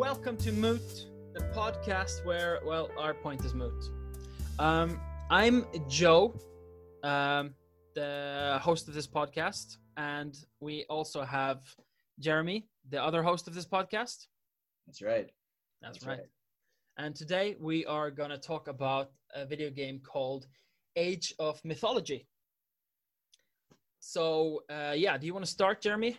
welcome to Moot, the podcast where, well, our point is moot. Um, I'm Joe, um, the host of this podcast, and we also have Jeremy, the other host of this podcast. That's right. That's, That's right. right. And today we are going to talk about a video game called Age of Mythology. So, uh, yeah, do you want to start, Jeremy?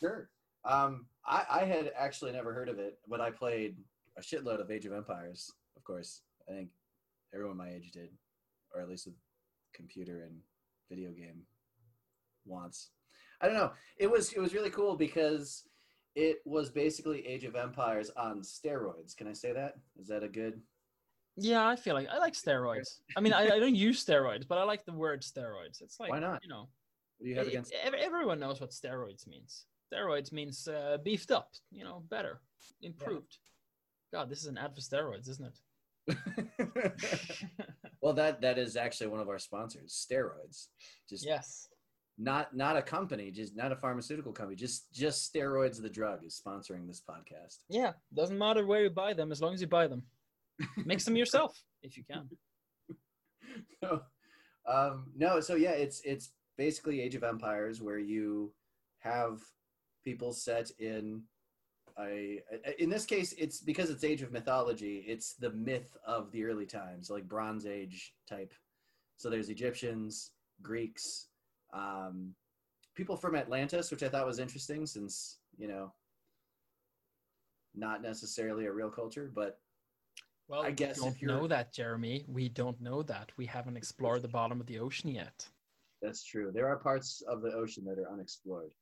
Sure. Um, I, I had actually never heard of it, but I played a shitload of Age of Empires. Of course, I think everyone my age did, or at least with computer and video game wants. I don't know. It was it was really cool because it was basically Age of Empires on steroids. Can I say that? Is that a good? Yeah, I feel like I like steroids. I mean, I, I don't use steroids, but I like the word steroids. It's like, Why not? you know, What do you have against? everyone knows what steroids means. Steroids means uh, beefed up, you know, better, improved. God, this is an ad for steroids, isn't it? well, that that is actually one of our sponsors, steroids. Just yes. not not a company, just not a pharmaceutical company, just just steroids. The drug is sponsoring this podcast. Yeah, doesn't matter where you buy them as long as you buy them. Mix them yourself if you can. no, um, no. So yeah, it's it's basically Age of Empires where you have people set in a. In this case, it's because it's Age of Mythology. It's the myth of the early times, like Bronze Age type. So there's Egyptians, Greeks, um, people from Atlantis, which I thought was interesting, since you know, not necessarily a real culture, but Well, I guess we don't know that, Jeremy. We don't know that. We haven't explored the bottom of the ocean yet. That's true. There are parts of the ocean that are unexplored.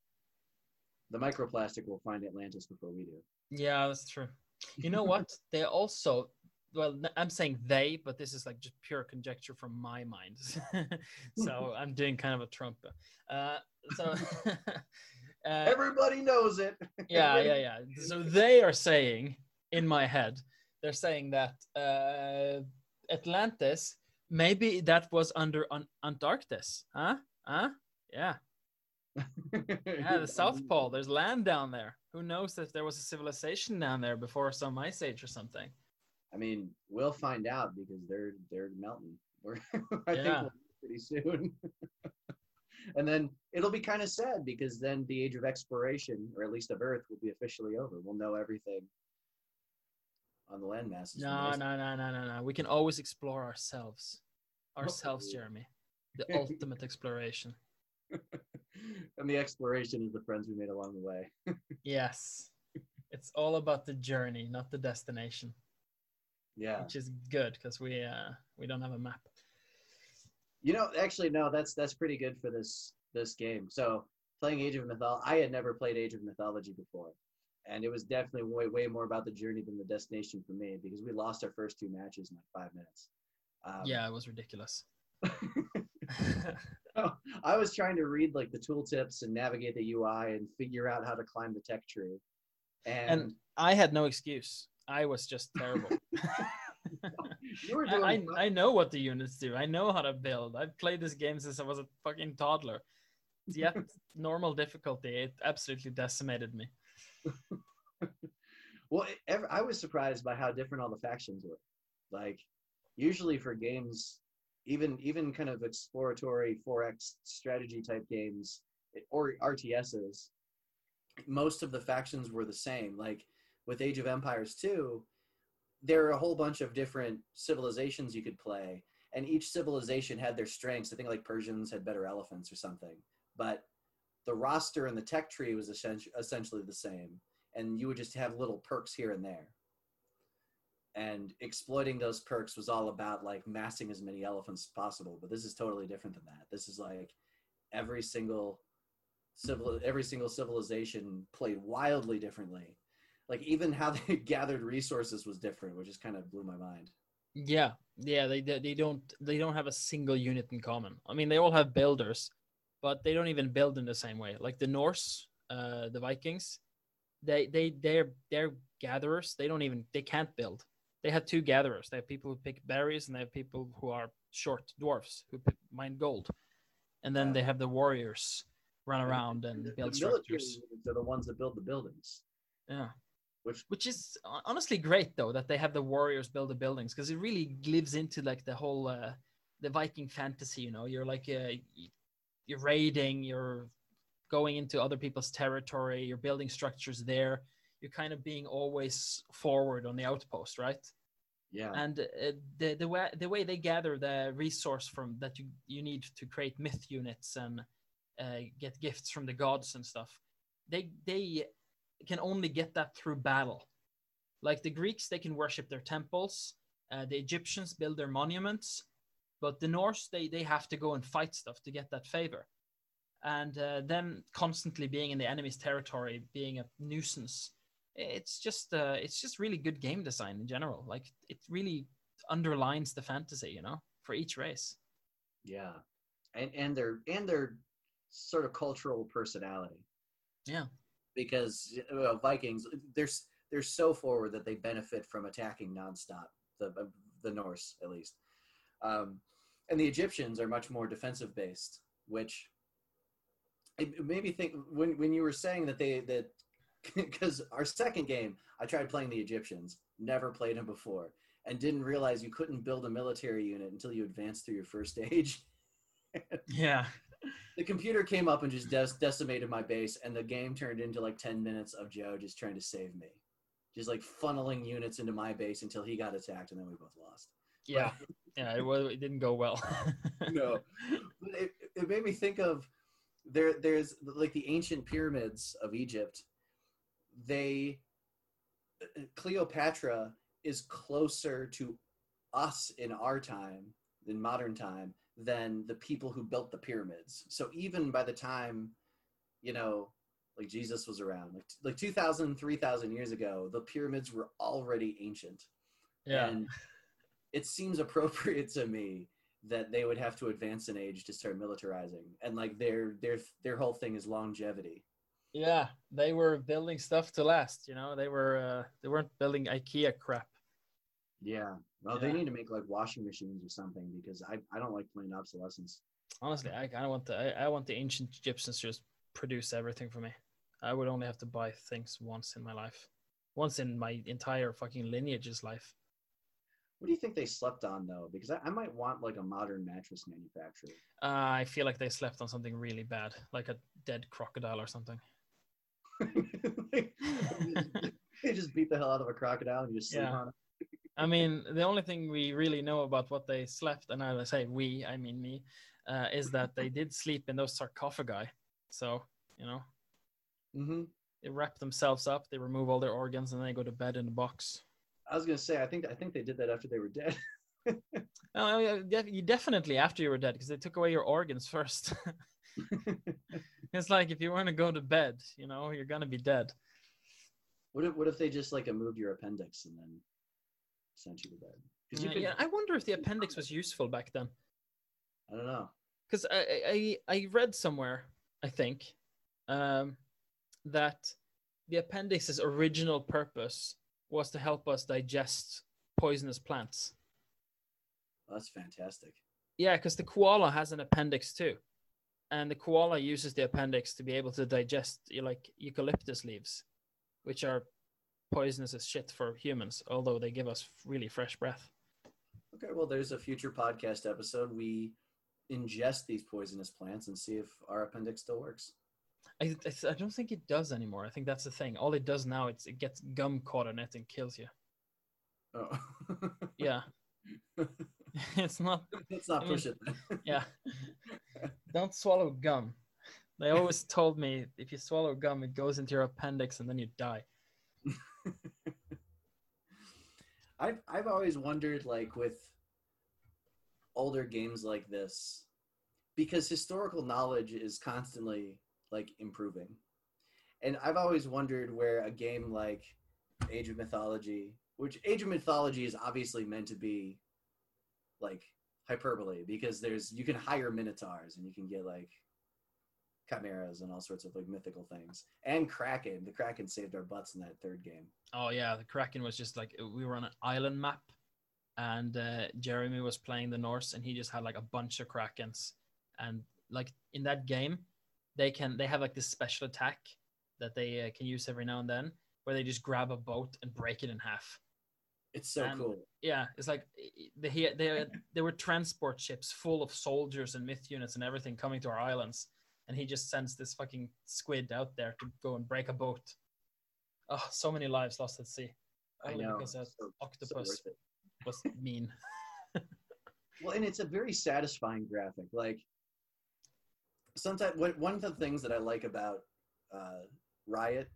The microplastic will find Atlantis before we do. Yeah, that's true. You know what? they also, well, I'm saying they, but this is like just pure conjecture from my mind. so I'm doing kind of a Trump. Uh, so, uh, Everybody knows it. yeah, yeah, yeah. So they are saying in my head, they're saying that uh, Atlantis, maybe that was under an- Antarctic. Huh? Huh? Yeah. Yeah, the South Pole. There's land down there. Who knows if there was a civilization down there before some ice age or something? I mean, we'll find out because they're they're melting. We're, I think Yeah. we'll pretty soon. and then it'll be kind of sad because then the age of exploration, or at least of Earth, will be officially over. We'll know everything on the land masses. No, no, no, no, no, no. We can always explore ourselves. Ourselves. Jeremy. The ultimate exploration. and the exploration is the friends we made along the way. Yes. It's all about the journey, not the destination, Yeah. which is good because we uh we don't have a map. You know, actually, no, that's that's pretty good for this this game. So playing Age of Mythology, I had never played Age of Mythology before, and it was definitely way way more about the journey than the destination for me because we lost our first two matches in like five minutes. Um, yeah, it was ridiculous. I was trying to read like the tooltips and navigate the UI and figure out how to climb the tech tree, and, And I had no excuse. I was just terrible. you were doing. I, I I know what the units do. I know how to build. I've played this game since I was a fucking toddler. Yet normal difficulty, it absolutely decimated me. Well, it- I was surprised by how different all the factions were. Like, usually for games, even even kind of exploratory 4X strategy type games or RTSs, most of the factions were the same. Like with Age of Empires 2, there are a whole bunch of different civilizations you could play, and each civilization had their strengths. I think like Persians had better elephants or something, but the roster and the tech tree was essen- essentially the same and you would just have little perks here and there. And exploiting those perks was all about like massing as many elephants as possible. But this is totally different than that. This is like every single civil every single civilization played wildly differently. Like even how they gathered resources was different, which just kind of blew my mind. Yeah, yeah, they they don't they don't have a single unit in common. I mean, they all have builders, but they don't even build in the same way. Like the Norse, uh, the Vikings, they they they're they're gatherers. They don't even they can't build. They have two gatherers. They have people who pick berries, and they have people who are short dwarfs who pick, mine gold. And then Yeah. they have the warriors run around and the, build the structures. are the ones that build the buildings. Yeah, Which which is honestly great though that they have the warriors build the buildings because it really lives into like the whole uh, the Viking fantasy. You know, you're like uh, you're raiding, you're going into other people's territory, you're building structures there. You're kind of being always forward on the outpost, right? yeah, and uh, the the way the way they gather the resource from that you you need to create myth units and uh, get gifts from the gods and stuff they they can only get that through battle. Like the greeks they can worship their temples uh, the egyptians build their monuments but the norse they they have to go and fight stuff to get that favor. And uh, them constantly being in the enemy's territory being a nuisance it's just uh, it's just really good game design in general. Like it really underlines the fantasy, you know, for each race. yeah, and and their and their sort of cultural personality. Yeah. because well, Vikings they're they're so forward that they benefit from attacking nonstop. The uh, the Norse at least, um, and the Egyptians are much more defensive based, which it made me think when when you were saying that they that because our second game I tried playing the Egyptians, never played them before, and didn't realize you couldn't build a military unit until you advanced through your first stage. Yeah. the computer came up and just dec- decimated my base and the game turned into like 10 minutes of joe just trying to save me just like funneling units into my base until he got attacked and then we both lost Yeah. Yeah. It, was, it didn't go well. no but it, it made me think of there there's like the ancient pyramids of egypt they cleopatra is closer to us in our time in modern time than the people who built the pyramids. So even by the time you know like jesus was around like like 2000 3000 years ago the pyramids were already ancient. Yeah. and it seems appropriate to me that they would have to advance in age to start militarizing. And like their their their whole thing is longevity Yeah. They were building stuff to last, you know, they were, uh, they weren't building IKEA crap. yeah well they need to make like washing machines or something because i, I don't like plain obsolescence Honestly, I kind of want the, I, I want the ancient Egyptians to just produce everything for me. I would only have to buy things once in my life, once in my entire fucking lineage's life. what do you think they slept on though because i, I might want like a modern mattress manufacturer Uh, I feel like they slept on something really bad, like a dead crocodile or something. they just beat the hell out of a crocodile and you sleep Yeah. on it I mean, the only thing we really know about what they slept, and I say we, I mean me, uh, is that they did sleep in those sarcophagi. So, you know, hmm they wrap themselves up, they remove all their organs, and then they go to bed in a box. i was gonna say i think i think they did that after they were dead Oh, yeah, you definitely after you were dead, because they took away your organs first. it's like if you want to go to bed, you know, you're gonna be dead. what if what if they just like moved your appendix and then sent you to bed you Yeah, could- yeah, I wonder if the appendix was useful back then. I don't know because I, I I read somewhere I think um, that the appendix's original purpose was to help us digest poisonous plants. that's fantastic Yeah, because the koala has an appendix too, and the koala uses the appendix to be able to digest you like eucalyptus leaves, which are poisonous as shit for humans, although they give us really fresh breath. Okay, well, there's a future podcast episode. We ingest these poisonous plants and see if our appendix still works. I, I, I don't think it does anymore. I think that's the thing. All it does now it's it gets gum caught in it and kills you. Oh. Yeah. it's not Let's not I mean- push it. yeah. Don't swallow gum. They always told me if you swallow gum it goes into your appendix and then you die. I've I've always wondered, like with older games like this, because historical knowledge is constantly like improving, and I've always wondered where a game like Age of Mythology, which Age of Mythology is obviously meant to be like hyperbole, because there's you can hire minotaurs and you can get like chimeras and all sorts of like mythical things, and Kraken. The Kraken saved our butts in that third game. oh yeah the kraken was just like we were on an island map and uh, jeremy was playing the norse and he just had like a bunch of krakens and like in that game they can they have like this special attack that they uh, can use every now and then where they just grab a boat and break it in half. It's so And- cool. Yeah, it's like i- they he- they there were transport ships full of soldiers and myth units and everything coming to our islands, and he just sends this fucking squid out there to go and break a boat. Oh, so many lives lost at sea. I Only know. because that so- so octopus it. was mean. Well, and it's a very satisfying graphic. Like sometimes one of the things that I like about uh, Riot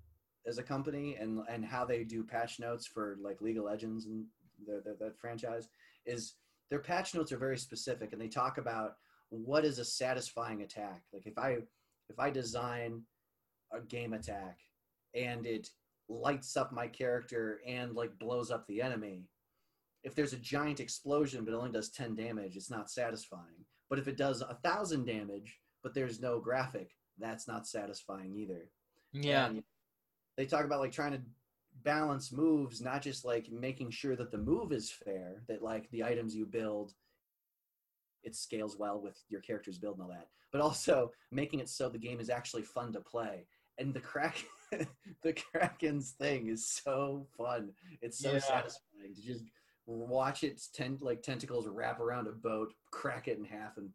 as a company and and how they do patch notes for like League of Legends and the, the, that franchise is their patch notes are very specific and they talk about what is a satisfying attack. Like if I if I design a game attack and it lights up my character and like blows up the enemy, if there's a giant explosion but it only does 10 damage, it's not satisfying. But if it does a thousand damage but there's no graphic, that's not satisfying either. Yeah, And they talk about like trying to balance moves, not just like making sure that the move is fair, that like the items you build, it scales well with your character's build and all that, but also making it so the game is actually fun to play. And the crack, the Kraken's thing is so fun. It's so Yeah. satisfying to just watch its ten like tentacles wrap around a boat, crack it in half, and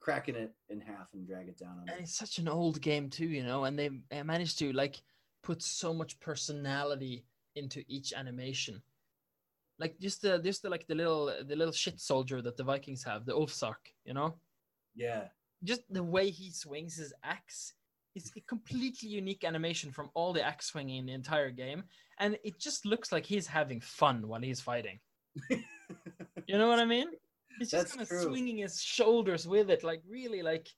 cracking it in half and drag it down on and it. it's such an old game too, you know, and they managed to like put so much personality into each animation. Like just the just the like the little the little shit soldier that the Vikings have, the Ulfsark, you know, Yeah, just the way he swings his axe is a completely unique animation from all the axe swinging in the entire game, and it just looks like he's having fun while he's fighting. You know what I mean? He's just kind of swinging his shoulders with it, like really like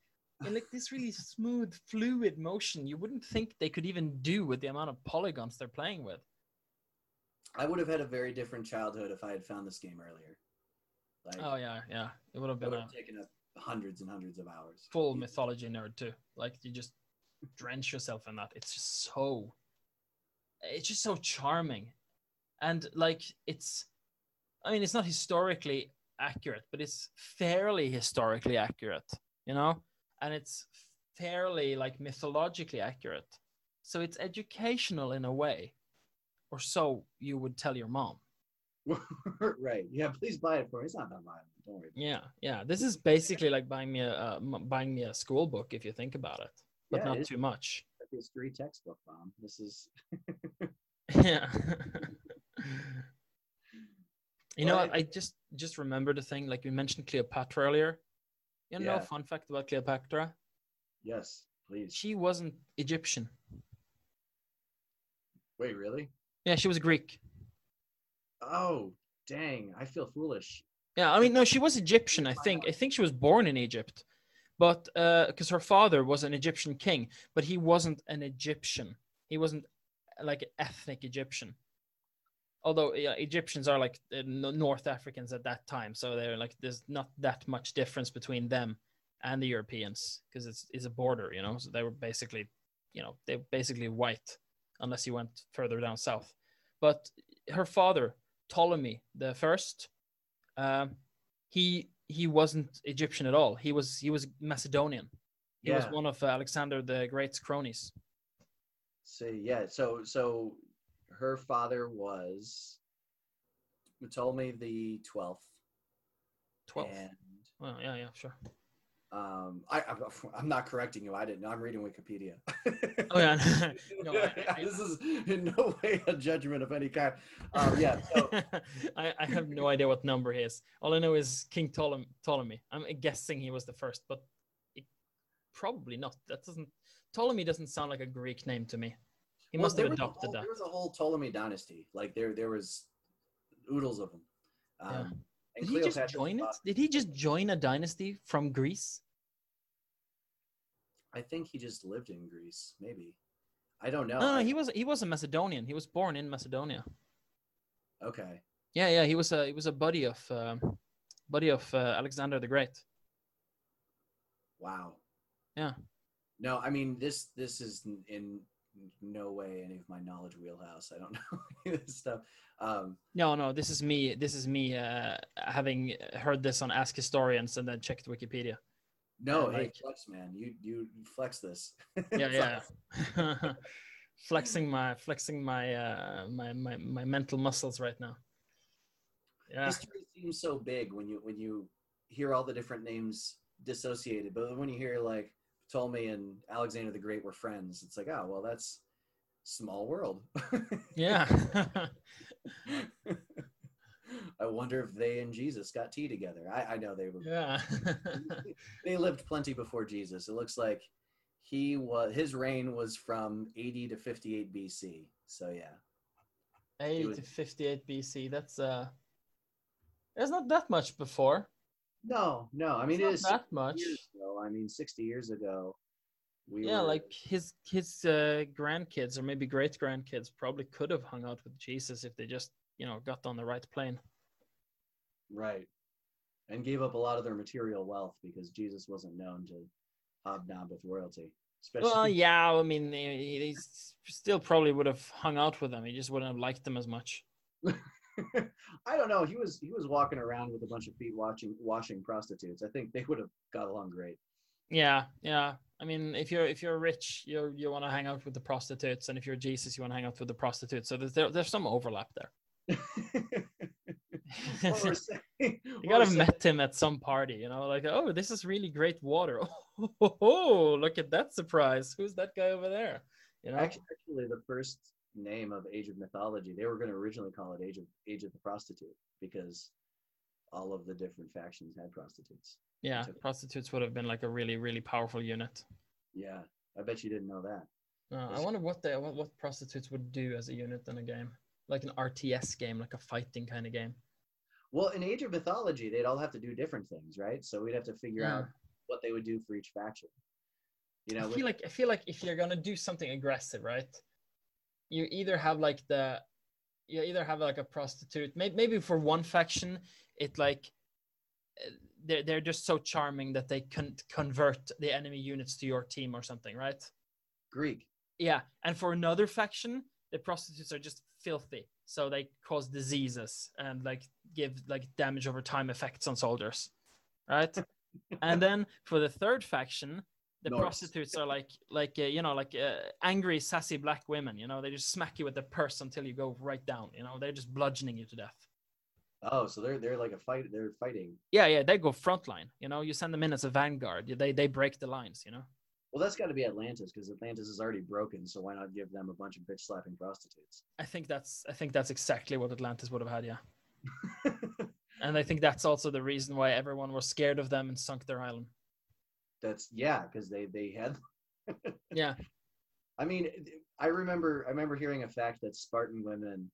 in like this really smooth, fluid motion. You wouldn't think they could even do with the amount of polygons they're playing with. I would have had a very different childhood if I had found this game earlier. Like, Oh yeah, yeah. It would have been would a taken up hundreds and hundreds of hours. full mythology nerd too. Like you just drench yourself in that. It's just so it's just so charming. And like it's I mean it's not historically accurate, but it's fairly historically accurate, you know? And it's fairly like mythologically accurate. So it's educational in a way. Or so you would tell your mom. right. Yeah, please buy it for me. It's not that violent. Don't worry. Yeah, yeah. This is basically like buying me a uh, m- buying me a school book if you think about it, but Yeah, not it's too much. like a history textbook, mom. This is yeah. you know Well, what? I just just remembered a thing. Like we mentioned Cleopatra earlier. You know, Yeah. a fun fact about Cleopatra. yes, please. She wasn't Egyptian. Wait, really? Yeah, she was Greek. Oh, dang! I feel foolish. Yeah, I mean, no, she was Egyptian. I think. I think she was born in Egypt, but uh, because her father was an Egyptian king, but he wasn't an Egyptian. He wasn't like an ethnic Egyptian. Although yeah, Egyptians are like uh, North Africans at that time, so they're like there's not that much difference between them and the Europeans because it's it's a border, you know. So they were basically, you know, they were basically white unless you went further down south. But her father Ptolemy the first um, he he wasn't Egyptian at all. He was he was Macedonian. He was one of Alexander the Great's cronies. See, yeah. So, so her father was Ptolemy the twelfth, Twelfth. and Well, yeah, yeah, sure. um, I, I'm, I'm not correcting you. I didn't know. I'm reading Wikipedia. Oh yeah. no, I, I, this is in no way a judgment of any kind. Um, yeah. So, I, I have no idea what number he is. All I know is King Ptolemy. Ptolemy. I'm guessing he was the first, but it, probably not. That doesn't. Ptolemy doesn't sound like a Greek name to me. He well, must have adopted whole- that. There was a whole Ptolemy dynasty. Like there, there was oodles of them. Um, Yeah. Did he just join it? Did he just join a dynasty from Greece? I think he just lived in Greece. Maybe. I don't know. No, no, I- he was he was a Macedonian. He was born in Macedonia. okay. Yeah, yeah, he was a he was a buddy of um, buddy of uh, Alexander the Great. Wow. Yeah. No, I mean this. This is in no way any of my knowledge wheelhouse. I don't know any of this stuff. Um, No, no, this is me. This is me uh, having heard this on Ask Historians and then checked Wikipedia. no, hey, like- flex, man. You you you flex this. Yeah, yeah. flexing my flexing my uh my my, my mental muscles right now. Yeah. History seems so big when you when you hear all the different names dissociated, but when you hear like Ptolemy and Alexander the Great were friends, it's like, oh well, that's small world. Yeah. I wonder if they and Jesus got tea together. I, I know they were. yeah. They lived plenty before Jesus. It looks like he was his reign was from 80 to 58 BC. So yeah, 80 was- to 58 BC. That's uh there's not that much before. No, no. I mean, It's it not that much. ago. I mean, 60 years ago. We yeah, were, like his his uh, grandkids or maybe great grandkids probably could have hung out with Jesus if they just you know got on the right plane. right, and gave up a lot of their material wealth because Jesus wasn't known to hobnob with royalty. Especially, Well, yeah, I mean he, he still probably would have hung out with them. He just wouldn't have liked them as much. I don't know. He was he was walking around with a bunch of feet watching washing prostitutes. I think they would have got along great. Yeah, yeah. I mean, if you're if you're rich, you you want to hang out with the prostitutes, and if you're Jesus, you want to hang out with the prostitutes. So there's there, there's some overlap there. You gotta have met him at some party, you know, like, oh, this is really great water. Oh, look at that surprise. Who's that guy over there? You know? Actually, actually, the first name of Age of Mythology, they were going to originally call it Age of Age of the Prostitute because all of the different factions had prostitutes. yeah, it. prostitutes would have been like a really, really powerful unit. Yeah, I bet you didn't know that. Uh, I wonder what they what, what prostitutes would do as a unit in a game, like an RTS game, like a fighting kind of game. Well, in Age of Mythology, they'd all have to do different things, right? So we'd have to figure out what they would do for each faction. You know, I with- feel like I feel like if you're gonna do something aggressive, right? You either have like the you either have like a prostitute. Maybe maybe for one faction, it like uh, they're they're just so charming that they can convert the enemy units to your team or something, right? Greek. Yeah, and for another faction, the prostitutes are just filthy, so they cause diseases and like give like damage over time effects on soldiers, right? and then for the third faction, the Norse. prostitutes are like like uh, you know like uh, angry sassy black women. You know, they just smack you with their purse until you go right down. You know, they're just bludgeoning you to death. Oh, so they're they're like a fight. They're fighting. Yeah, yeah, they go frontline. You know, you send them in as a vanguard. They they break the lines. You know. Well, that's got to be Atlantis because Atlantis is already broken. So why not give them a bunch of bitch slapping prostitutes? I think that's I think that's exactly what Atlantis would have had. Yeah. And I think that's also the reason why everyone was scared of them and sunk their island. That's yeah, because they they had. Yeah. I mean, I remember I remember hearing a fact that Spartan women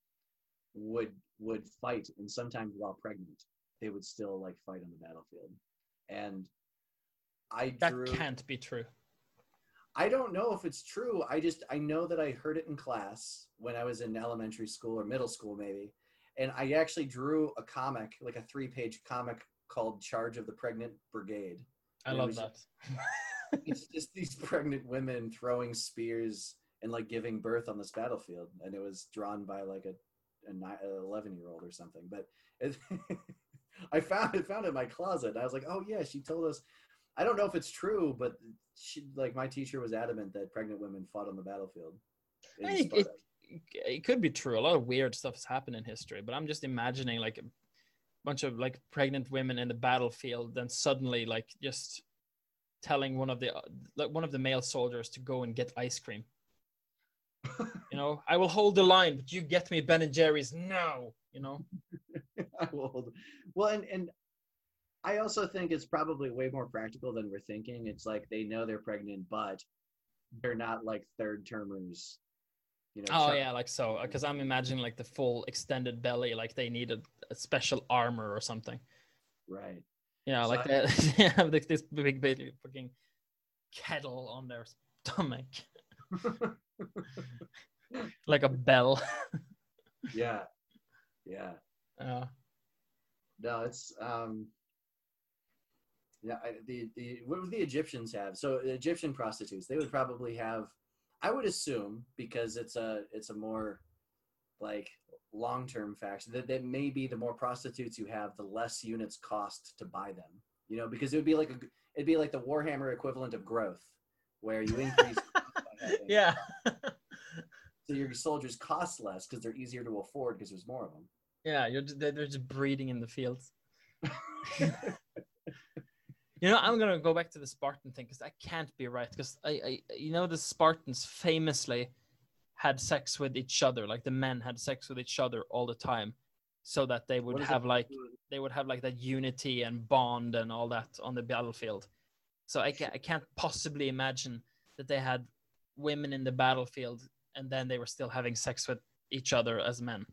would would fight, and sometimes while pregnant, they would still like fight on the battlefield. And I That drew. can't be true. I don't know if it's true. I just I know that I heard it in class when I was in elementary school or middle school maybe. And I actually drew a comic, like a three-page comic called Charge of the Pregnant Brigade. I love that. It's just these pregnant women throwing spears and like giving birth on this battlefield and it was drawn by like a a 11 year old or something but it, i found it found it in my closet i was like oh yeah she told us i don't know if it's true but she like my teacher was adamant that pregnant women fought on the battlefield in I it could be true. A lot of weird stuff has happened in history, but I'm just imagining like bunch of like pregnant women in the battlefield, then suddenly like just telling one of the like one of the male soldiers to go and get ice cream. You know, I will hold the line, but you get me Ben and Jerry's now. You know, I will hold- well and and i also think it's probably way more practical than we're thinking it's like they know they're pregnant but they're not like third termers you know oh yeah, like so. Because I'm imagining like the full extended belly, like they needed a special armor or something. right Yeah, So like I- that. Yeah, have this, this big, big fucking kettle on their stomach, like a bell. yeah yeah Uh, no it's um yeah I, the the what would the egyptians have so the egyptian prostitutes they would probably have i would assume because it's a it's a more like long-term faction that, that maybe the more prostitutes you have the less units cost to buy them you know because it would be like a it'd be like the warhammer equivalent of growth where you increase yeah. so your soldiers cost less because they're easier to afford because there's more of them. Yeah, you're just, they're just breeding in the fields. You know, I'm gonna go back to the Spartan thing because that can't be right. Because I, I, you know, the Spartans famously had sex with each other. Like the men had sex with each other all the time, so that they would have that like they would have like that unity and bond and all that on the battlefield. So I, ca- I can't possibly imagine that they had women in the battlefield and then they were still having sex with each other as men.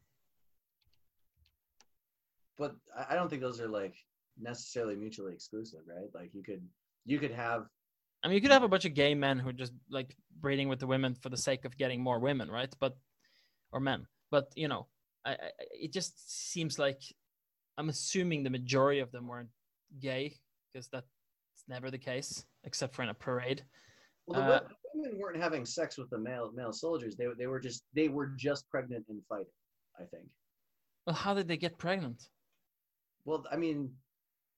but I- I don't think those are like necessarily mutually exclusive, right? Like you could you could have I mean, you could have a bunch of gay men who are just like breeding with the women for the sake of getting more women, right? But or men, but you know, I, I it just seems like I'm assuming the majority of them weren't gay because that's never the case, except for in a parade. well, the Uh, women weren't having sex with the male male soldiers. They they were just they were just pregnant and fighting. I think. Well, how did they get pregnant? Well, I mean,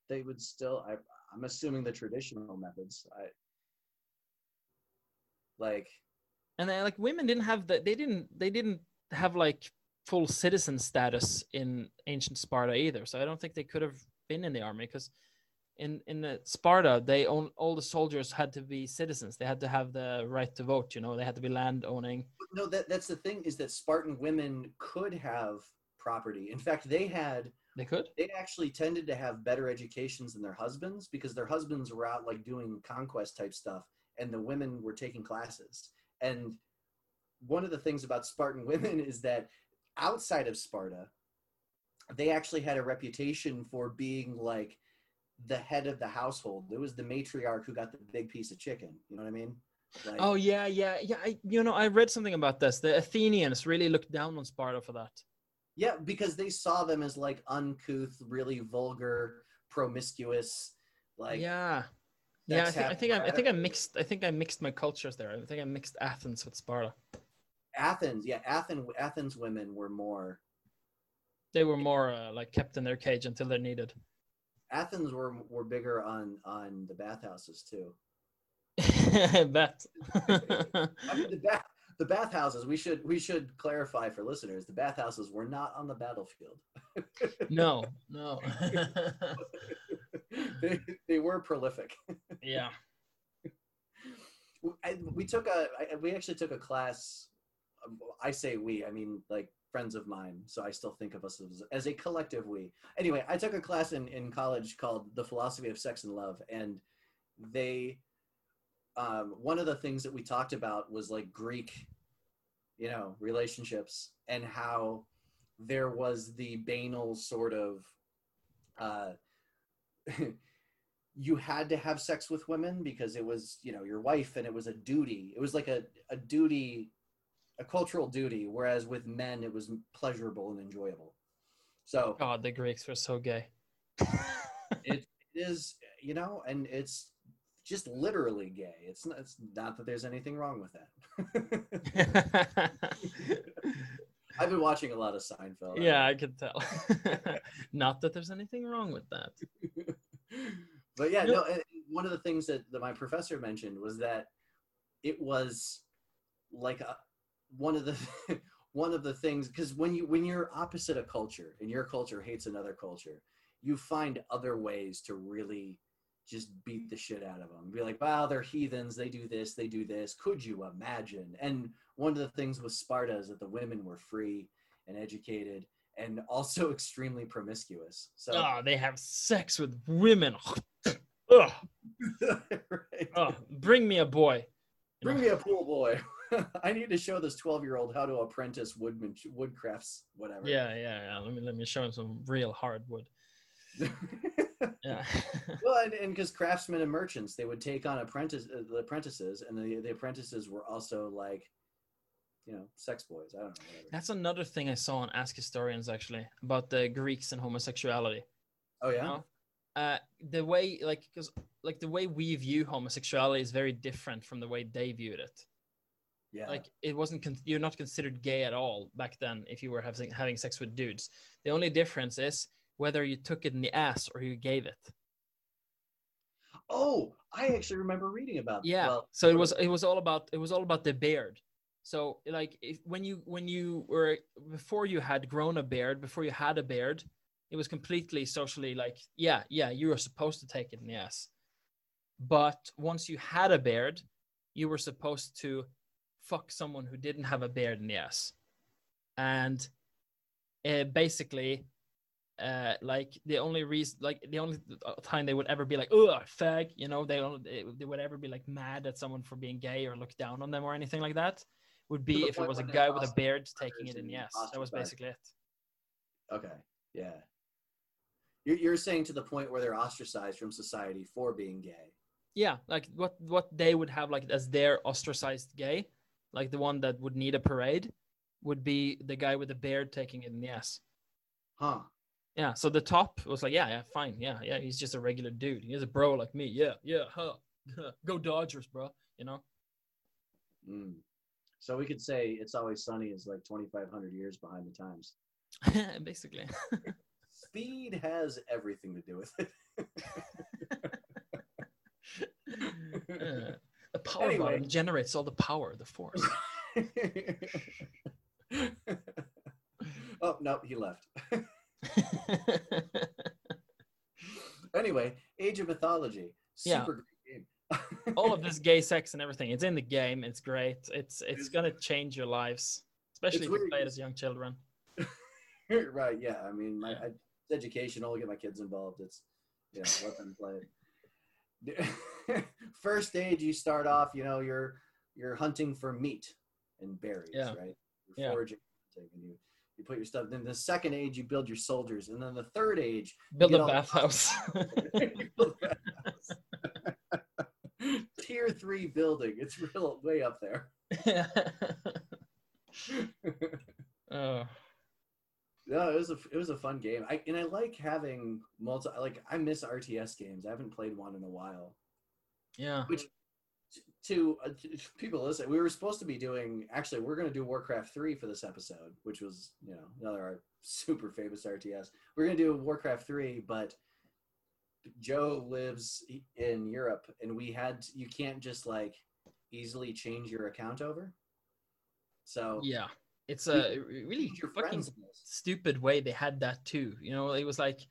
they would still. I, I'm assuming the traditional methods. I like. And then, like women didn't have the they didn't they didn't have like full citizen status in ancient Sparta either. So I don't think they could have been in the army because in in the Sparta they own all the soldiers had to be citizens. They had to have the right to vote. You know, they had to be land owning. No, that that's the thing is that Spartan women could have property. In fact, they had They could. they actually tended to have better educations than their husbands because their husbands were out like doing conquest type stuff and the women were taking classes and one of the things about spartan women is that outside of sparta they actually had a reputation for being like the head of the household it was the matriarch who got the big piece of chicken you know what i mean like, Oh yeah, yeah, yeah. I you know I read something about this. The Athenians really looked down on Sparta for that. Yeah, because they saw them as like uncouth, really vulgar, promiscuous, like yeah. Yeah, I think, I think I, I think I mixed I think I mixed my cultures there. I think I mixed Athens with Sparta. Athens. Yeah, Athens. Athens women were more. They were more uh, like kept in their cage until they're needed. Athens were were bigger on on the bathhouses too. Bet. I mean, the bath the bathhouses. We should we should clarify for listeners. The bathhouses were not on the battlefield. no, no. they, they were prolific. yeah. I, we took a I, we actually took a class um, i say we i mean like friends of mine so i still think of us as, as a collective we anyway i took a class in, in college called the philosophy of sex and love and they um, one of the things that we talked about was like greek you know relationships and how there was the banal sort of uh, you had to have sex with women because it was you know your wife and it was a duty it was like a, a duty a cultural duty whereas with men it was pleasurable and enjoyable so God, the Greeks were so gay. it is you know and it's just literally gay it's not, it's not that there's anything wrong with that i've been watching a lot of seinfeld yeah, I could tell. Not that there's anything wrong with that. but yeah, No. no. One of the things that, that my professor mentioned was that it was like a, one of the one of the things because when you when you're opposite a culture and your culture hates another culture, you find other ways to really just beat the shit out of them. Be like, wow, they're heathens. They do this. They do this. Could you imagine? And one of the things with Sparta is that the women were free and educated and also extremely promiscuous. So Oh, they have sex with women. Ugh, right. ugh, bring me a boy. You Bring know? me a pool boy. I need to show this 12 year old how to apprentice woodman woodcrafts, whatever. Yeah, yeah, yeah. Let me let me show him some real hardwood. Yeah. well, and because craftsmen and merchants, they would take on apprentice uh, the apprentices, and the, the apprentices were also like, you know, sex boys. I don't know. Whatever. That's another thing I saw on Ask Historians actually about the Greeks and homosexuality. Oh yeah. know? Uh, the way like because like the way we view homosexuality is very different from the way they viewed it. Yeah. Like it wasn't con- you're not considered gay at all back then if you were having having sex with dudes. The only difference is whether you took it in the ass or you gave it. oh, I actually remember reading about. Yeah. Well, so it was it was all about it was all about the beard. So like if, when you when you were before you had grown a beard, before you had a beard, it was completely socially like yeah yeah you were supposed to take it in the ass. But once you had a beard, you were supposed to fuck someone who didn't have a beard in the ass, and uh, basically uh, like the only reason, like the only time they would ever be like, "Oh, fag," you know, they don't, they would ever be like mad at someone for being gay or look down on them or anything like that. Would be if it was a guy with a beard taking it in the ass. That was basically it. Okay, yeah. You're you're saying to the point where they're ostracized from society for being gay. Yeah, like what what they would have like as their ostracized gay, like the one that would need a parade, would be the guy with the beard taking it in the ass. Huh. Yeah. So the top was like, yeah, yeah, fine. Yeah, yeah. He's just a regular dude. He's a bro like me. Yeah, yeah. Huh. Go Dodgers, bro. You know? Mm. So we could say It's Always Sunny is like 2,500 years behind the times. Basically. Speed has everything to do with it. uh, the power anyway. button generates all the power, the force. oh, no, he left. anyway, Age of Mythology. Super yeah. great game. All of this gay sex and everything. It's in the game. It's great. It's it's, it's gonna change your lives, especially if you play it as young children. right. Yeah. I mean, my I, it's educational. Get my kids involved. It's yeah. Let them play it. First stage, you start off. You know, you're you're hunting for meat and berries. Yeah. Right. You're yeah. foraging, and you you put your stuff. Then the second age, you build your soldiers, and then the third age, build a bathhouse. Tier three building. It's real way up there. oh. No, it was a it was a fun game. I and I like having multi. Like I miss RTS games. I haven't played one in a while. Yeah. Which to, uh, to people listen, we were supposed to be doing. Actually, we're going to do Warcraft three for this episode, which was you know another super famous RTS. We're going to do Warcraft three, but Joe lives in Europe, and we had you can't just like easily change your account over. So yeah, it's a really fucking stupid way they had that too. You know, it was like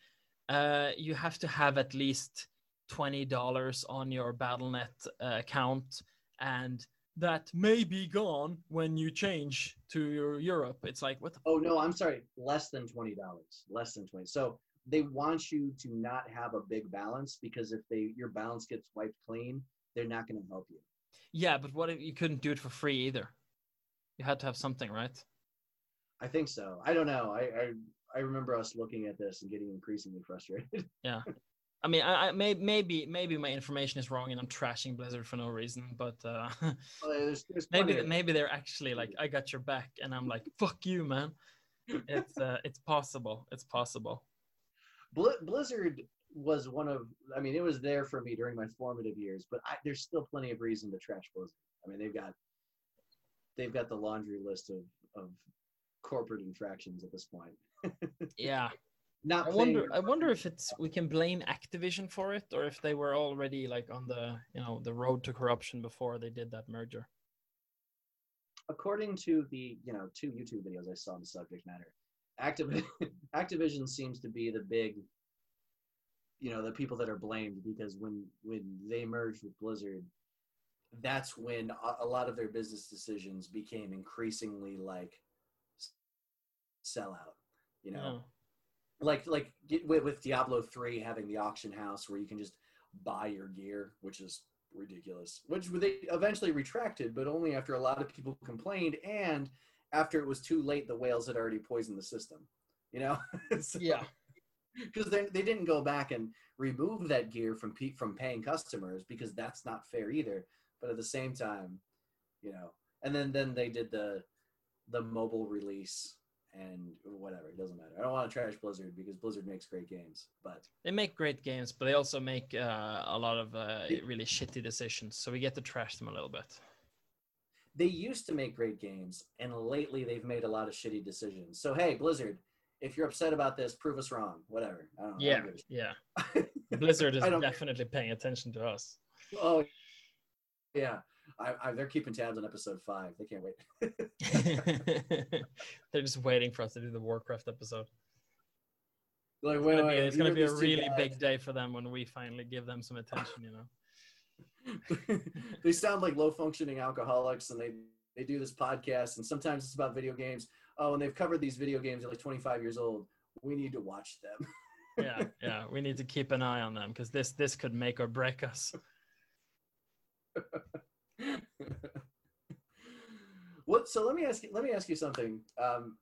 uh, you have to have at least $20 on your BattleNet uh, account and that may be gone when you change to your Europe. It's like what? oh no, I'm sorry, less than twenty dollars, less than twenty. So they want you to not have a big balance because if they your balance gets wiped clean, they're not going to help you. Yeah, but what if you couldn't do it for free either? You had to have something, right? I think so. I don't know. I I, I remember us looking at this and getting increasingly frustrated. yeah. I mean, I, I may, maybe maybe my information is wrong and I'm trashing Blizzard for no reason, but uh, well, there's, there's maybe maybe they're actually like, I got your back, and I'm like, fuck you, man. It's uh, it's possible. It's possible. Blizzard was one of, I mean, it was there for me during my formative years, but I, there's still plenty of reason to trash Blizzard. I mean, they've got they've got the laundry list of of corporate infractions at this point. yeah, not. I wonder. I wonder if it's we can blame Activision for it, or if they were already like on the you know the road to corruption before they did that merger. According to the you know two YouTube videos I saw on the subject matter, Activ- Activision seems to be the big you know the people that are blamed because when when they merged with blizzard that's when a, a lot of their business decisions became increasingly like sellout you know like like with, with Diablo three having the auction house where you can just buy your gear, which is ridiculous. Which they eventually retracted, but only after a lot of people complained and after it was too late. The whales had already poisoned the system. You know. so, yeah. Because they they didn't go back and remove that gear from pe- from paying customers because that's not fair either. But at the same time, you know, and then then they did the the mobile release and whatever. It doesn't matter. I don't want to trash Blizzard because Blizzard makes great games, but they make great games, but they also make uh, a lot of uh, really shitty decisions. So we get to trash them a little bit. They used to make great games, and lately they've made a lot of shitty decisions. So hey, Blizzard, if you're upset about this, prove us wrong. Whatever. yeah, yeah. Blizzard is definitely paying attention to us. Oh, yeah. I, I, they're keeping tabs on episode five. They can't wait. they're just waiting for us to do the Warcraft episode. Like, It's wait, gonna, wait, be, it's gonna be a really big day for them when we finally give them some attention. You know. they sound like low functioning alcoholics and they they do this podcast and sometimes it's about video games oh and they've covered these video games at like 25 years old we need to watch them yeah, yeah. We need to keep an eye on them because this this could make or break us. What so let me ask you let me ask you something. Um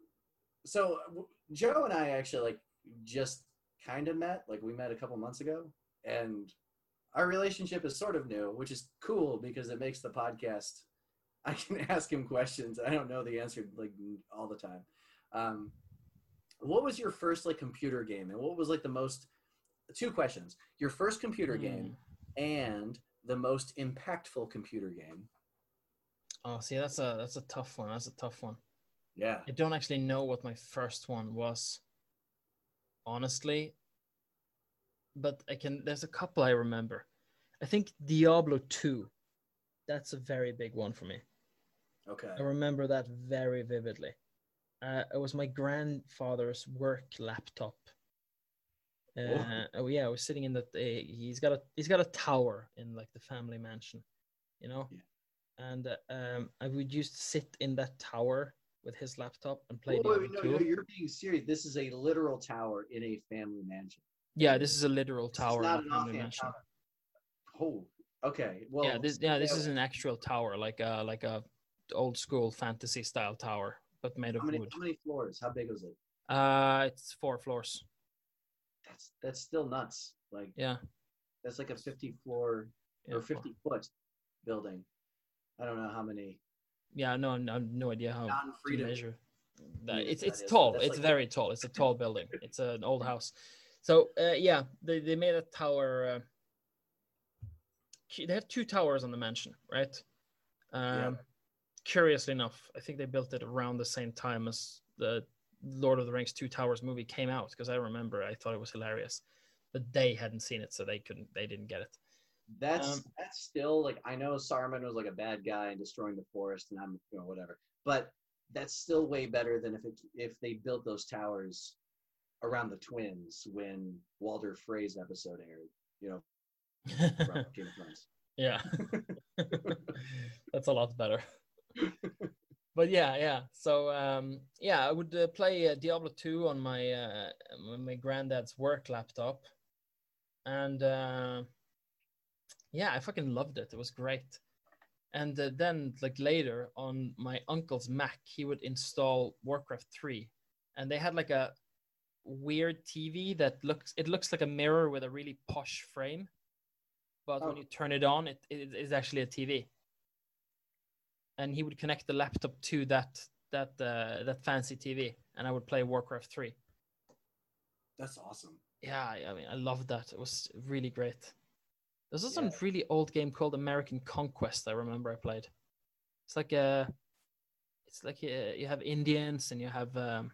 so joe and i actually like just kind of met like we met a couple months ago and our relationship is sort of new which is cool because it makes the podcast i can ask him questions i don't know the answer like all the time. Um what was your first like computer game and what was like the most two questions. Your first computer game and the most impactful computer game Oh, see, that's a that's a tough one. That's a tough one. yeah I don't actually know what my first one was, honestly. But I can. There's a couple I remember. I think Diablo two. That's a very big one for me. okay I remember that very vividly. Uh, it was my grandfather's work laptop. Uh, oh yeah, I was sitting in the. Uh, he's got a he's got a tower in like the family mansion, you know. Yeah. And uh, um, I would used to sit in that tower with his laptop and play Diablo wait, no, no, you're being serious. This is a literal tower in a family mansion. Yeah, this is a literal This is tower. in not an family mansion. tower. Oh, okay. Well, yeah, this yeah this yeah, is an actual tower, like a like a old school fantasy style tower, but made of how many, wood. how many floors? How big was it? Uh, it's four floors. That's that's still nuts. Like Yeah, that's like a 50 floor yeah or four. 50 foot building. I don't know how many. Yeah, no, I have no idea how to measure. That. meters It's that it's tall. It's like- very tall. It's a tall building. It's an old house. So uh, yeah, they they made a tower. Uh, they have two towers on the mansion, right? Um, Yeah. Curiously enough, I think they built it around the same time as the Lord of the Rings Two Towers movie came out because I remember I thought it was hilarious, but they hadn't seen it, so they couldn't. They didn't get it. That's Um, that's still like I know Saruman was like a bad guy and destroying the forest, and I'm you know whatever. But that's still way better than if it if they built those towers around the twins when Walder Frey's episode aired. You know, from Game of Thrones. Yeah. That's a lot better. But yeah, yeah. So um yeah, I would uh, play uh, Diablo 2 on my uh my granddad's work laptop. And uh yeah, I fucking loved it. It was great. And uh, then like later on my uncle's Mac, he would install Warcraft 3 and they had like a weird TV that looks it looks like a mirror with a really posh frame but when Oh. you turn it on, it, it is actually a TV. And he would connect the laptop to that that uh, that fancy TV, and I would play Warcraft three. That's awesome. Yeah, I I mean, I loved that. It was really great. There's also Yeah. a really old game called American Conquest. I remember I played. It's like a, it's like uh you have Indians and you have um,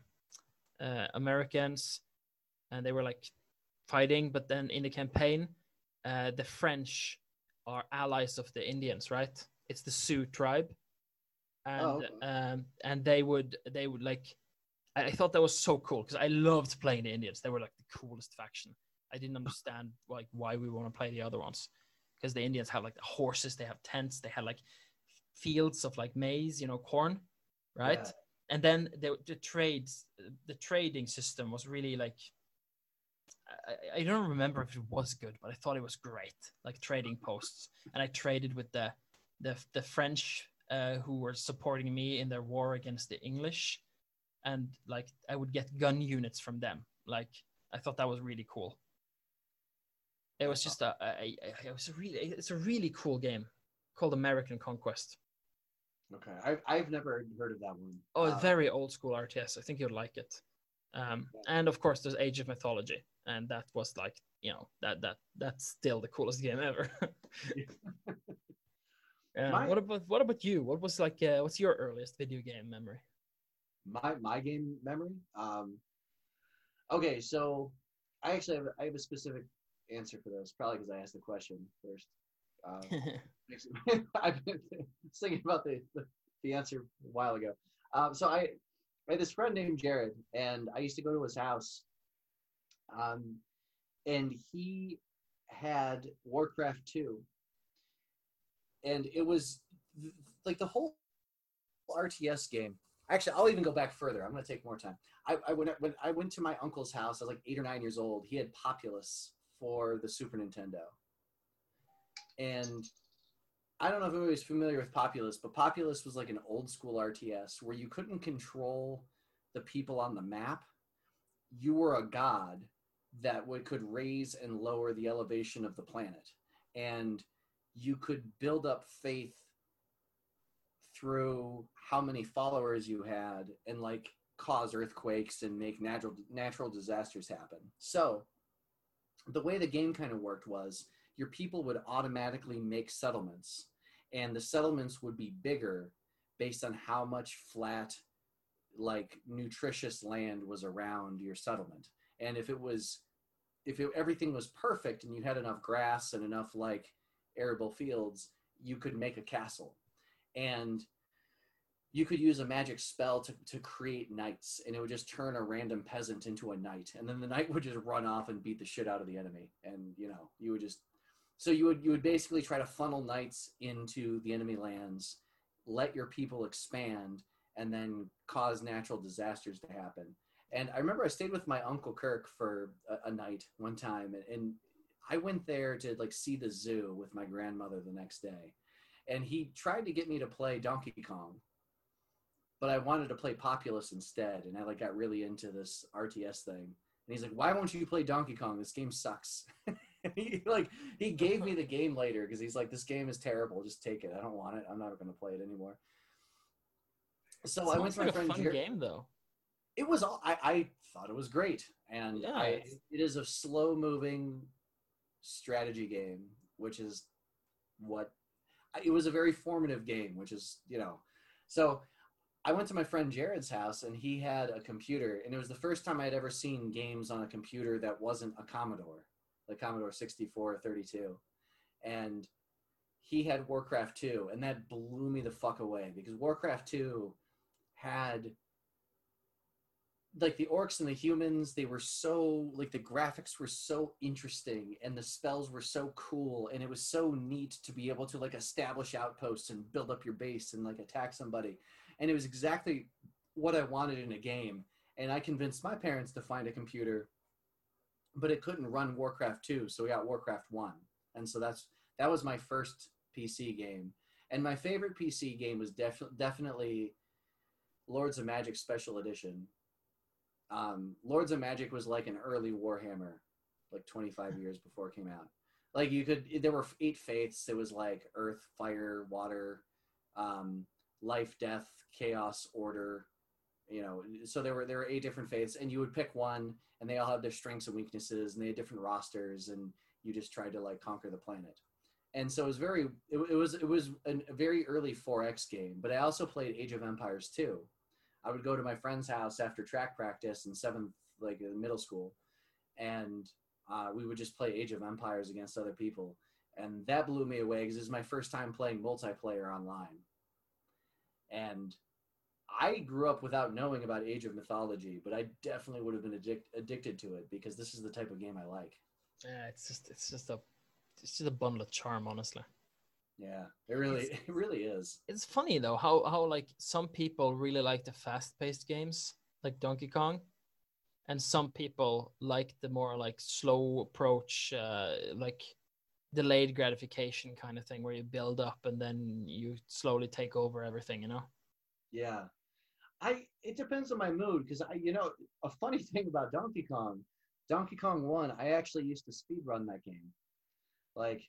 uh, Americans, and they were like fighting. But then in the campaign, uh, the French are allies of the Indians, right? It's the Sioux tribe, and Oh, okay. um, and they would they would like. I, I thought that was so cool because I loved playing the Indians. They were like the coolest faction. I didn't understand like why we want to play the other ones because the Indians have like the horses, they have tents, they had like fields of like maize, you know, corn, right? Yeah. And then the, the trades, the trading system was really like, I, I don't remember if it was good, but I thought it was great, like trading posts. And I traded with the the the French uh, who were supporting me in their war against the English, and like I would get gun units from them. Like I thought that was really cool. It was just a, a, a, it was a really it's a really cool game called American Conquest. Okay, I've I've never heard of that one. Oh, Uh, very old school RTS. I think you'd like it. Um, and of course, there's Age of Mythology, and that was like you know that that that's still the coolest game ever. Yeah. My- what about what about you? What was like? Uh, what's your earliest video game memory? my my game memory. Um, okay, so I actually have I have a specific answer for this, probably because I asked the question first. Um, I've been thinking about the, the, the answer a while ago. Um, so I, I had this friend named Jared, and I used to go to his house. Um, and he had Warcraft 2. And it was like the whole RTS game. Actually, I'll even go back further. I'm going to take more time. I, I went when I went to my uncle's house. I was like eight or nine years old. He had Populous for the Super Nintendo, and I don't know if anybody's familiar with Populous, but Populous was like an old school RTS where you couldn't control the people on the map. You were a god that would could raise and lower the elevation of the planet, and you could build up faith through how many followers you had and like cause earthquakes and make natural natural disasters happen. So the way the game kind of worked was your people would automatically make settlements and the settlements would be bigger based on how much flat like nutritious land was around your settlement and if it was if it, everything was perfect and you had enough grass and enough like arable fields you could make a castle. And you could use a magic spell to, to create knights and it would just turn a random peasant into a knight. And then the knight would just run off and beat the shit out of the enemy. And you know you would just so you would you would basically try to funnel knights into the enemy lands let your people expand and then cause natural disasters to happen. And i remember i stayed with my uncle kirk for a, a night one time and, and i went there to like see the zoo with my grandmother the next day and he tried to get me to play donkey kong but I wanted to play Populous instead, and I like got really into this RTS thing. And he's like, "Why won't you play Donkey Kong? This game sucks." he like he gave me the game later because he's like, "This game is terrible. Just take it. I don't want it. I'm not going to play it anymore." So I went to my like friend a fun Jer- game though. It was all I, I thought it was great, and Yeah, I, it is a slow moving strategy game, which is what it was a very formative game, which is you know, so I went to my friend Jared's house and he had a computer, and it was the first time I'd ever seen games on a computer that wasn't a Commodore, like Commodore 64 or 32. And he had Warcraft 2, and that blew me the fuck away because Warcraft 2 had like the orcs and the humans they were so like the graphics were so interesting and the spells were so cool and it was so neat to be able to like establish outposts and build up your base and like attack somebody and it was exactly what I wanted in a game. And I convinced my parents to find a computer, but it couldn't run Warcraft 2, so we got Warcraft 1. And so that's that was my first PC game. And my favorite PC game was def- definitely Lords of Magic Special Edition. Um, Lords of Magic was like an early Warhammer, like 25 years before it came out. Like you could, there were eight faiths. It was like Earth, Fire, Water, um, life death chaos order you know so there were there were eight different faiths and you would pick one and they all had their strengths and weaknesses and they had different rosters and you just tried to like conquer the planet and so it was very it, it was it was a very early 4x game but i also played age of empires 2 i would go to my friend's house after track practice in seventh like middle school and uh, we would just play age of empires against other people and that blew me away because it was my first time playing multiplayer online and I grew up without knowing about Age of Mythology, but I definitely would have been addic- addicted to it because this is the type of game I like. Yeah, it's just it's just a it's just a bundle of charm, honestly. Yeah, it really, it really is. It's funny though how how like some people really like the fast paced games like Donkey Kong, and some people like the more like slow approach, uh, like delayed gratification kind of thing where you build up and then you slowly take over everything. You know. Yeah, I. It depends on my mood because I, you know, a funny thing about Donkey Kong, Donkey Kong One, I actually used to speed run that game. Like,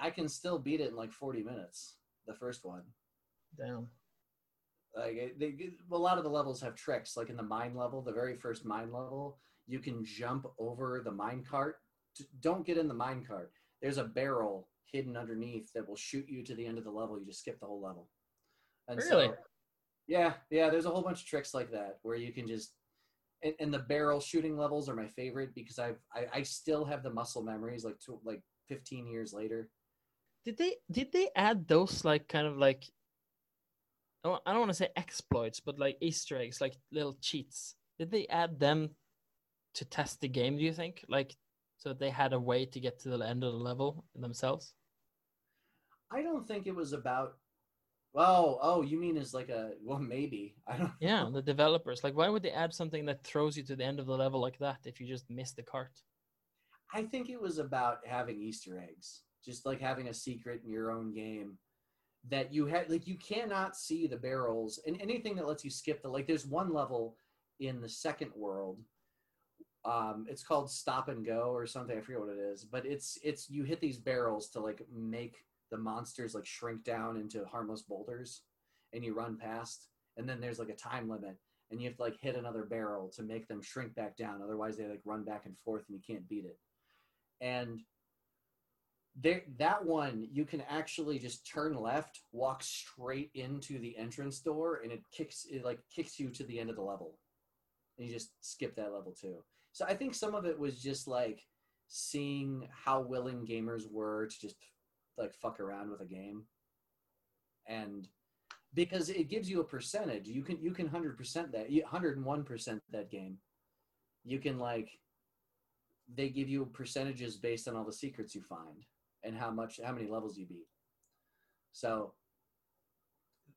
I can still beat it in like forty minutes. The first one. Damn. like they, a lot of the levels have tricks like in the mine level the very first mine level you can jump over the mine cart don't get in the mine cart there's a barrel hidden underneath that will shoot you to the end of the level you just skip the whole level and Really? so yeah yeah there's a whole bunch of tricks like that where you can just and, and the barrel shooting levels are my favorite because I've I, I still have the muscle memories like to, like 15 years later Did they did they add those like kind of like oh, I don't- I don't want to say exploits, but like Easter eggs, like little cheats. Did they add them to test the game? Do you think, like, so that they had a way to get to the end of the level themselves? I don't think it was about. Oh, oh, you mean as like a well, maybe I don't. Yeah, the developers. Like, why would they add something that throws you to the end of the level like that if you just miss the cart? I think it was about having Easter eggs, just like having a secret in your own game that you had. Like you cannot see the barrels and anything that lets you skip the. Like there's one level in the second world. Um, it's called Stop and Go or something. I forget what it is, but it's it's you hit these barrels to like make the monsters like shrink down into harmless boulders, and you run past. And then there's like a time limit, and you have to like hit another barrel to make them shrink back down. Otherwise, they like run back and forth, and you can't beat it and there that one you can actually just turn left walk straight into the entrance door and it kicks it like kicks you to the end of the level. And you just skip that level too. So i think some of it was just like seeing how willing gamers were to just like fuck around with a game. And because it gives you a percentage you can you can 100% that you- 101% that game. You can like they give you percentages based on all the secrets you find and how much how many levels you beat. So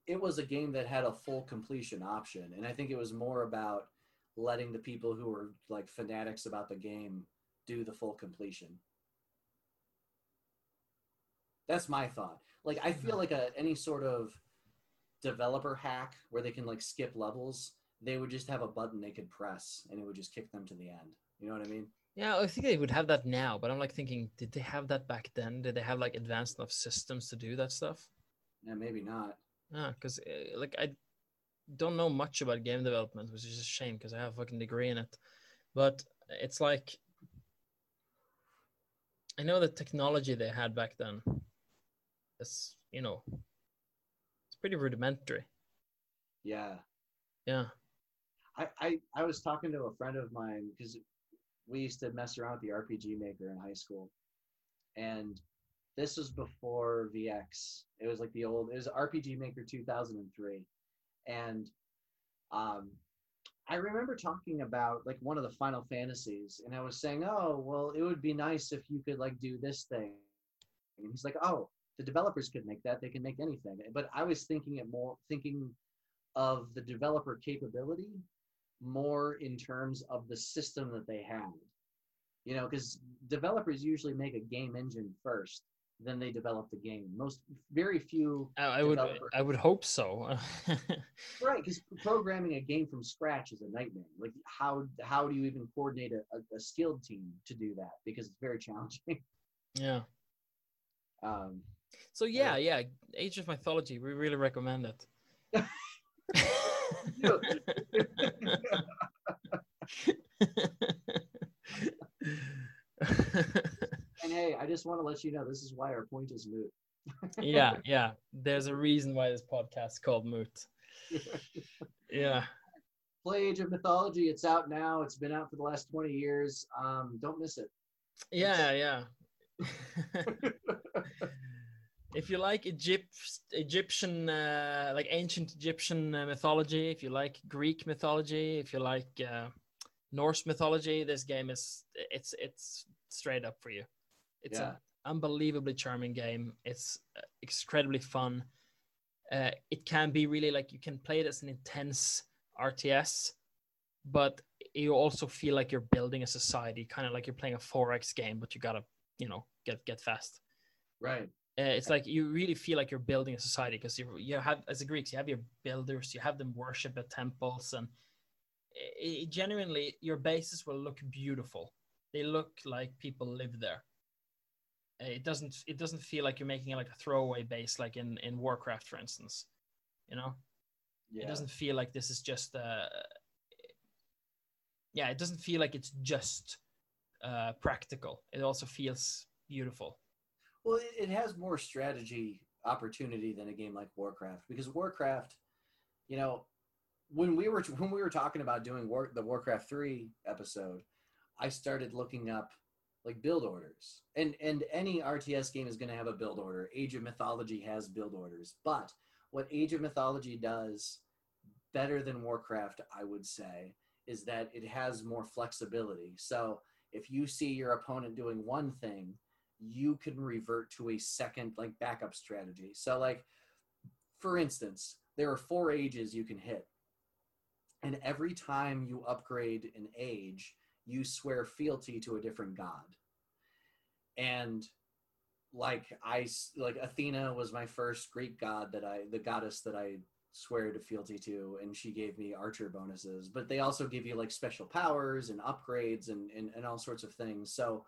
it was a game that had a full completion option and i think it was more about letting the people who were like fanatics about the game do the full completion. That's my thought. Like i feel like a any sort of developer hack where they can like skip levels they would just have a button they could press and it would just kick them to the end. You know what i mean Yeah, I think they would have that now, but I'm like thinking, did they have that back then? Did they have like advanced enough systems to do that stuff? yeah maybe not Yeah, because eh, like I don't know much about game development, which is a shame because I have a fucking degree in it. But it's like I know the technology they had back then. It's you know, it's pretty rudimentary. yeah Yeah. I, I, I was talking to a friend of mine because we used to mess around with the RPG Maker in high school, and this was before VX. It was like the old. It was RPG Maker 2003, and um, I remember talking about like one of the Final Fantasies, and I was saying, oh well, it would be nice if you could like do this thing, and he's like, oh, the developers could make that. They can make anything. But I was thinking it more thinking of the developer capability more in terms of the system that they had. You know, because developers usually make a game engine first, then they develop the game. Most, very few, I, I would I would hope so. right? Because programming a game from scratch is a nightmare. Like, how how do you even coordinate a, a, a skilled team to do that? Because it's very challenging. yeah. Um, So yeah, yeah, Age of Mythology, we really recommend it. and hey, I just want to let you know this is why our point is moot. yeah, yeah. There's a reason why this podcast is called Moot. Yeah. Play Age of Mythology. It's out now. It's been out for the last 20 years. Um, don't miss it. Yeah, yeah. If you like Egypt, Egyptian, uh, like ancient Egyptian uh, mythology, if you like Greek mythology, if you like uh, Norse mythology, this game is it's it's straight up for you. It's Yeah. an unbelievably charming game. It's uh, incredibly fun. Uh, it can be really like you can play it as an intense RTS, but you also feel like you're building a society, kind of like you're playing a 4X game, but you gotta, you know, get get fast. Right. Uh, it's like you really feel like you're building a society because you you have as the Greeks, you have your builders, you have them worship at temples, and it, it genuinely your bases will look beautiful. They look like people live there. Uh, It doesn't it doesn't feel like you're making like a throwaway base like in in Warcraft, for instance. You know, Yeah. it doesn't feel like this is just uh yeah it doesn't feel like it's just uh practical it also feels beautiful Well, it, has more strategy opportunity than a game like Warcraft because Warcraft, you know, when we were when we were talking about doing War, the Warcraft three episode, I started looking up like build orders. And and any RTS game is going to have a build order. Age of Mythology has build orders. But what Age of Mythology does better than Warcraft, I would say, is that it has more flexibility. So if you see your opponent doing one thing, you can revert to a second like backup strategy. So like for instance, there are four ages you can hit. And every time you upgrade an age, you swear fealty to a different god. And like I like Athena was my first Greek god that I the goddess that I swear to fealty to and she gave me archer bonuses but they also give you like special powers and upgrades and, and, and all sorts of things so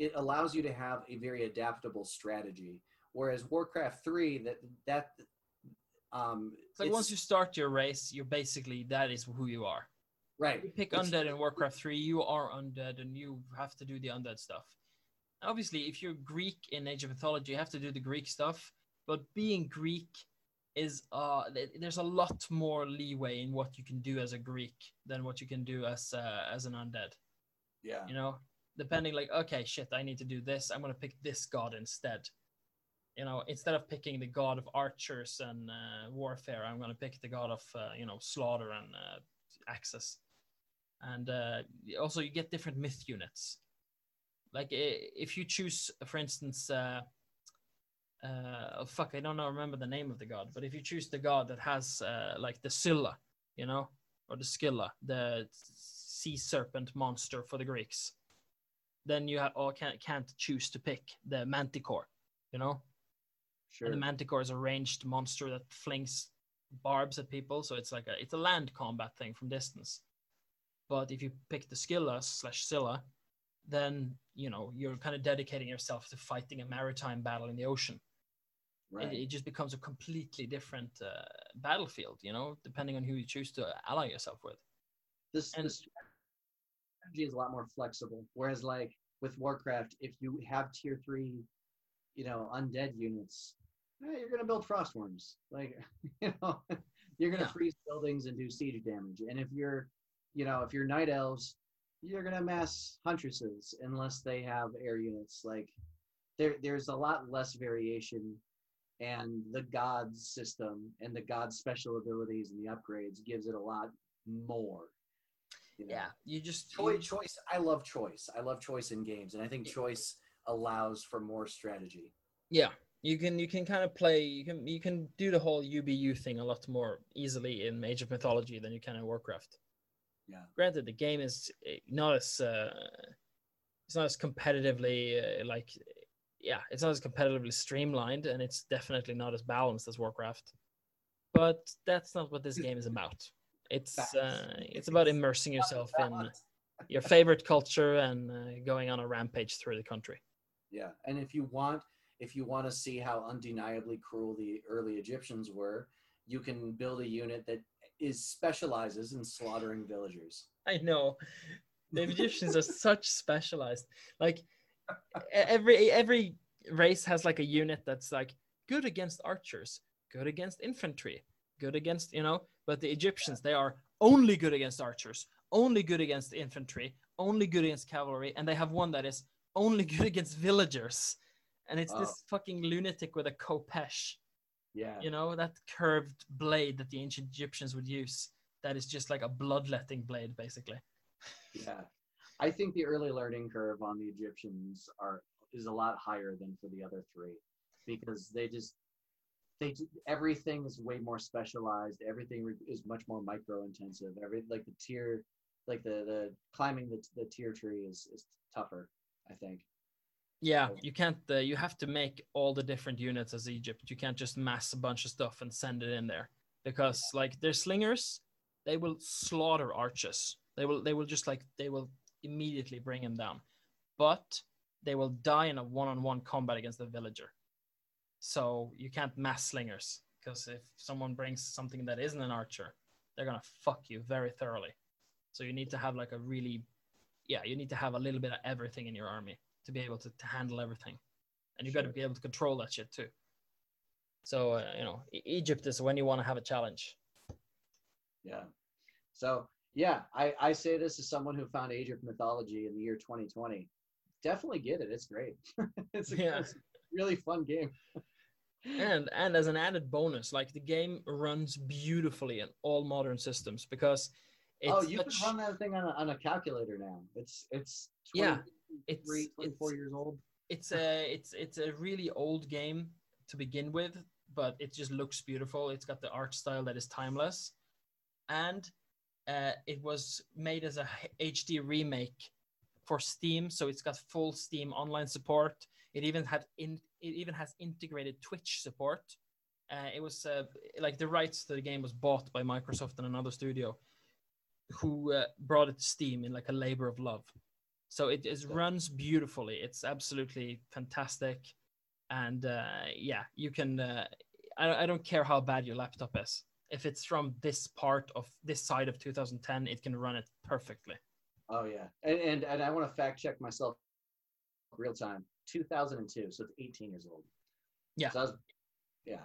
it allows you to have a very adaptable strategy whereas warcraft 3 that that um it's like it's, once you start your race you're basically that is who you are right you pick undead in warcraft 3 you are undead and you have to do the undead stuff obviously if you're greek in age of mythology you have to do the greek stuff but being greek is uh there's a lot more leeway in what you can do as a Greek than what you can do as uh, as an undead. Yeah. You know, depending like okay, shit, I need to do this. I'm gonna pick this god instead. You know, instead of picking the god of archers and uh, warfare, I'm gonna pick the god of uh, you know slaughter and uh, access. And uh, also, you get different myth units. Like if you choose, for instance, uh, uh, oh fuck, I don't know, remember the name of the god, but if you choose the god that has like the Scylla, you know, or the Scylla, the sea serpent monster for the Greeks, then you have, or can't, can't choose to pick the Manticore, you know? Sure. And the Manticore is a ranged monster that flings barbs at people, so it's like a it's a land combat thing from distance. But if you pick the Scylla slash Scylla, then you know you're kind of dedicating yourself to fighting a maritime battle in the ocean Right. It, it, just becomes a completely different uh, battlefield, you know, depending on who you choose to ally yourself with. This, and, this strategy is a lot more flexible. Whereas, like with Warcraft, if you have tier three, you know, undead units, eh, you're going to build frost wyrms. Like, you know, you're going to yeah. freeze buildings and do siege damage. And if you're, you know, if you're night elves, you're going to mass huntresses unless they have air units. Like, there, there's a lot less variation and the gods system and the gods special abilities and the upgrades gives it a lot more you know? yeah you just choice, you... choice i love choice i love choice in games and i think choice allows for more strategy yeah you can you can kind of play you can you can do the whole ubu thing a lot more easily in age of mythology than you can in warcraft yeah granted the game is eh, not as uh, it's not as competitively uh, like yeah, it's not as competitively streamlined and it's definitely not as balanced as Warcraft. But that's not what this game is about. It's uh, it's about immersing yourself in your favorite culture and uh, going on a rampage through the country. Yeah, and if you want if you want to see how undeniably cruel the early Egyptians were, you can build a unit that is specializes in slaughtering villagers. I know. The Egyptians are such specialized. Like every every race has like a unit that's like good against archers, good against infantry, good against you know. But the Egyptians they are only good against archers, only good against infantry, only good against cavalry, and they have one that is only good against villagers. And it's oh. this fucking lunatic with a khopesh. Yeah. You know, that curved blade that the ancient Egyptians would use. That is just like a bloodletting blade, basically. Yeah. I think the early learning curve on the Egyptians are is a lot higher than for the other three because they just they everything is way more specialized. Everything is much more micro intensive. Every like the tier, like the the climbing the the tier tree is is tougher. I think. Yeah, you can't. Uh, you have to make all the different units as Egypt. You can't just mass a bunch of stuff and send it in there because, like, their slingers, they will slaughter archers. They will. They will just like they will immediately bring him down. But they will die in a one-on-one combat against the villager. So you can't mass slingers because if someone brings something that isn't an archer, they're gonna fuck you very thoroughly. So you need to have like a really, yeah, you need to have a little bit of everything in your army to be able to, to handle everything, and you sure. got to be able to control that shit too. So uh, you know, Egypt is when you want to have a challenge. Yeah. So yeah, I, I say this as someone who found of Mythology in the year 2020. definitely get it. It's great. it's, a, Yeah. it's a really fun game. And and as an added bonus, like the game runs beautifully in all modern systems because it's oh, you can run that thing on a, on a calculator now. It's it's Yeah, 23, it's- 24 it's- years old. it's a it's it's a really old game to begin with, but it just looks beautiful. It's got the art style that is timeless, and uh, it was made as a HD remake for Steam, so it's got full Steam online support. It even had in it even has integrated Twitch support. Uh, it was uh, like the rights to the game was bought by Microsoft and another studio, who uh, brought it to Steam in like a labor of love. So it, Yeah. runs beautifully. It's absolutely fantastic, and uh, yeah, you can. Uh, I, I don't care how bad your laptop is. If it's from this part of this side of 2010, it can run it perfectly. Oh yeah, and and, and I want to fact check myself real time. 2002, so it's 18 years old. Yeah. So I was, yeah.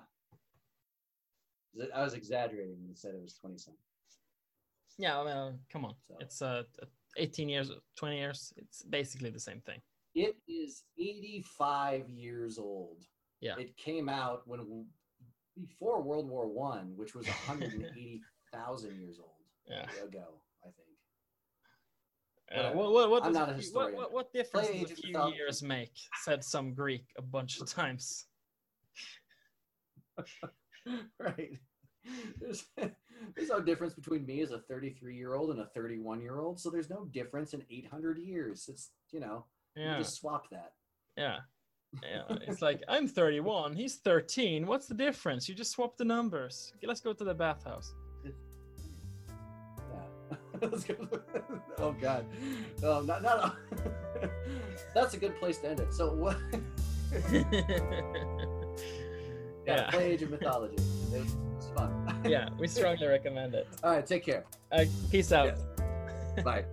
I was exaggerating when I said it was 20 something. Yeah, I mean, come on, So- it's uh, 18 years, 20 years. It's basically the same thing. It is 85 years old. Yeah. It came out when before World War One, which was 180,000 years old Yeah. ago. Uh, what, what, what, I'm does not a few- historian. What, what, what difference Play does a few Mythology. years make? Said some Greek a bunch of times. right. There's, there's no difference between me as a 33 year old and a 31 year old. So there's no difference in 800 years. It's, you know, Yeah, you just swap that. yeah, yeah. It's like I'm 31, he's 13. What's the difference? You just swap the numbers. Okay, let's go to the bathhouse. Yeah. Oh, God. Oh, not, not, that's a good place to end it. So, what? yeah, Yeah. play Age of Mythology. It was, fun. yeah, we strongly recommend it. All right, take care. Uh, peace out. Bye.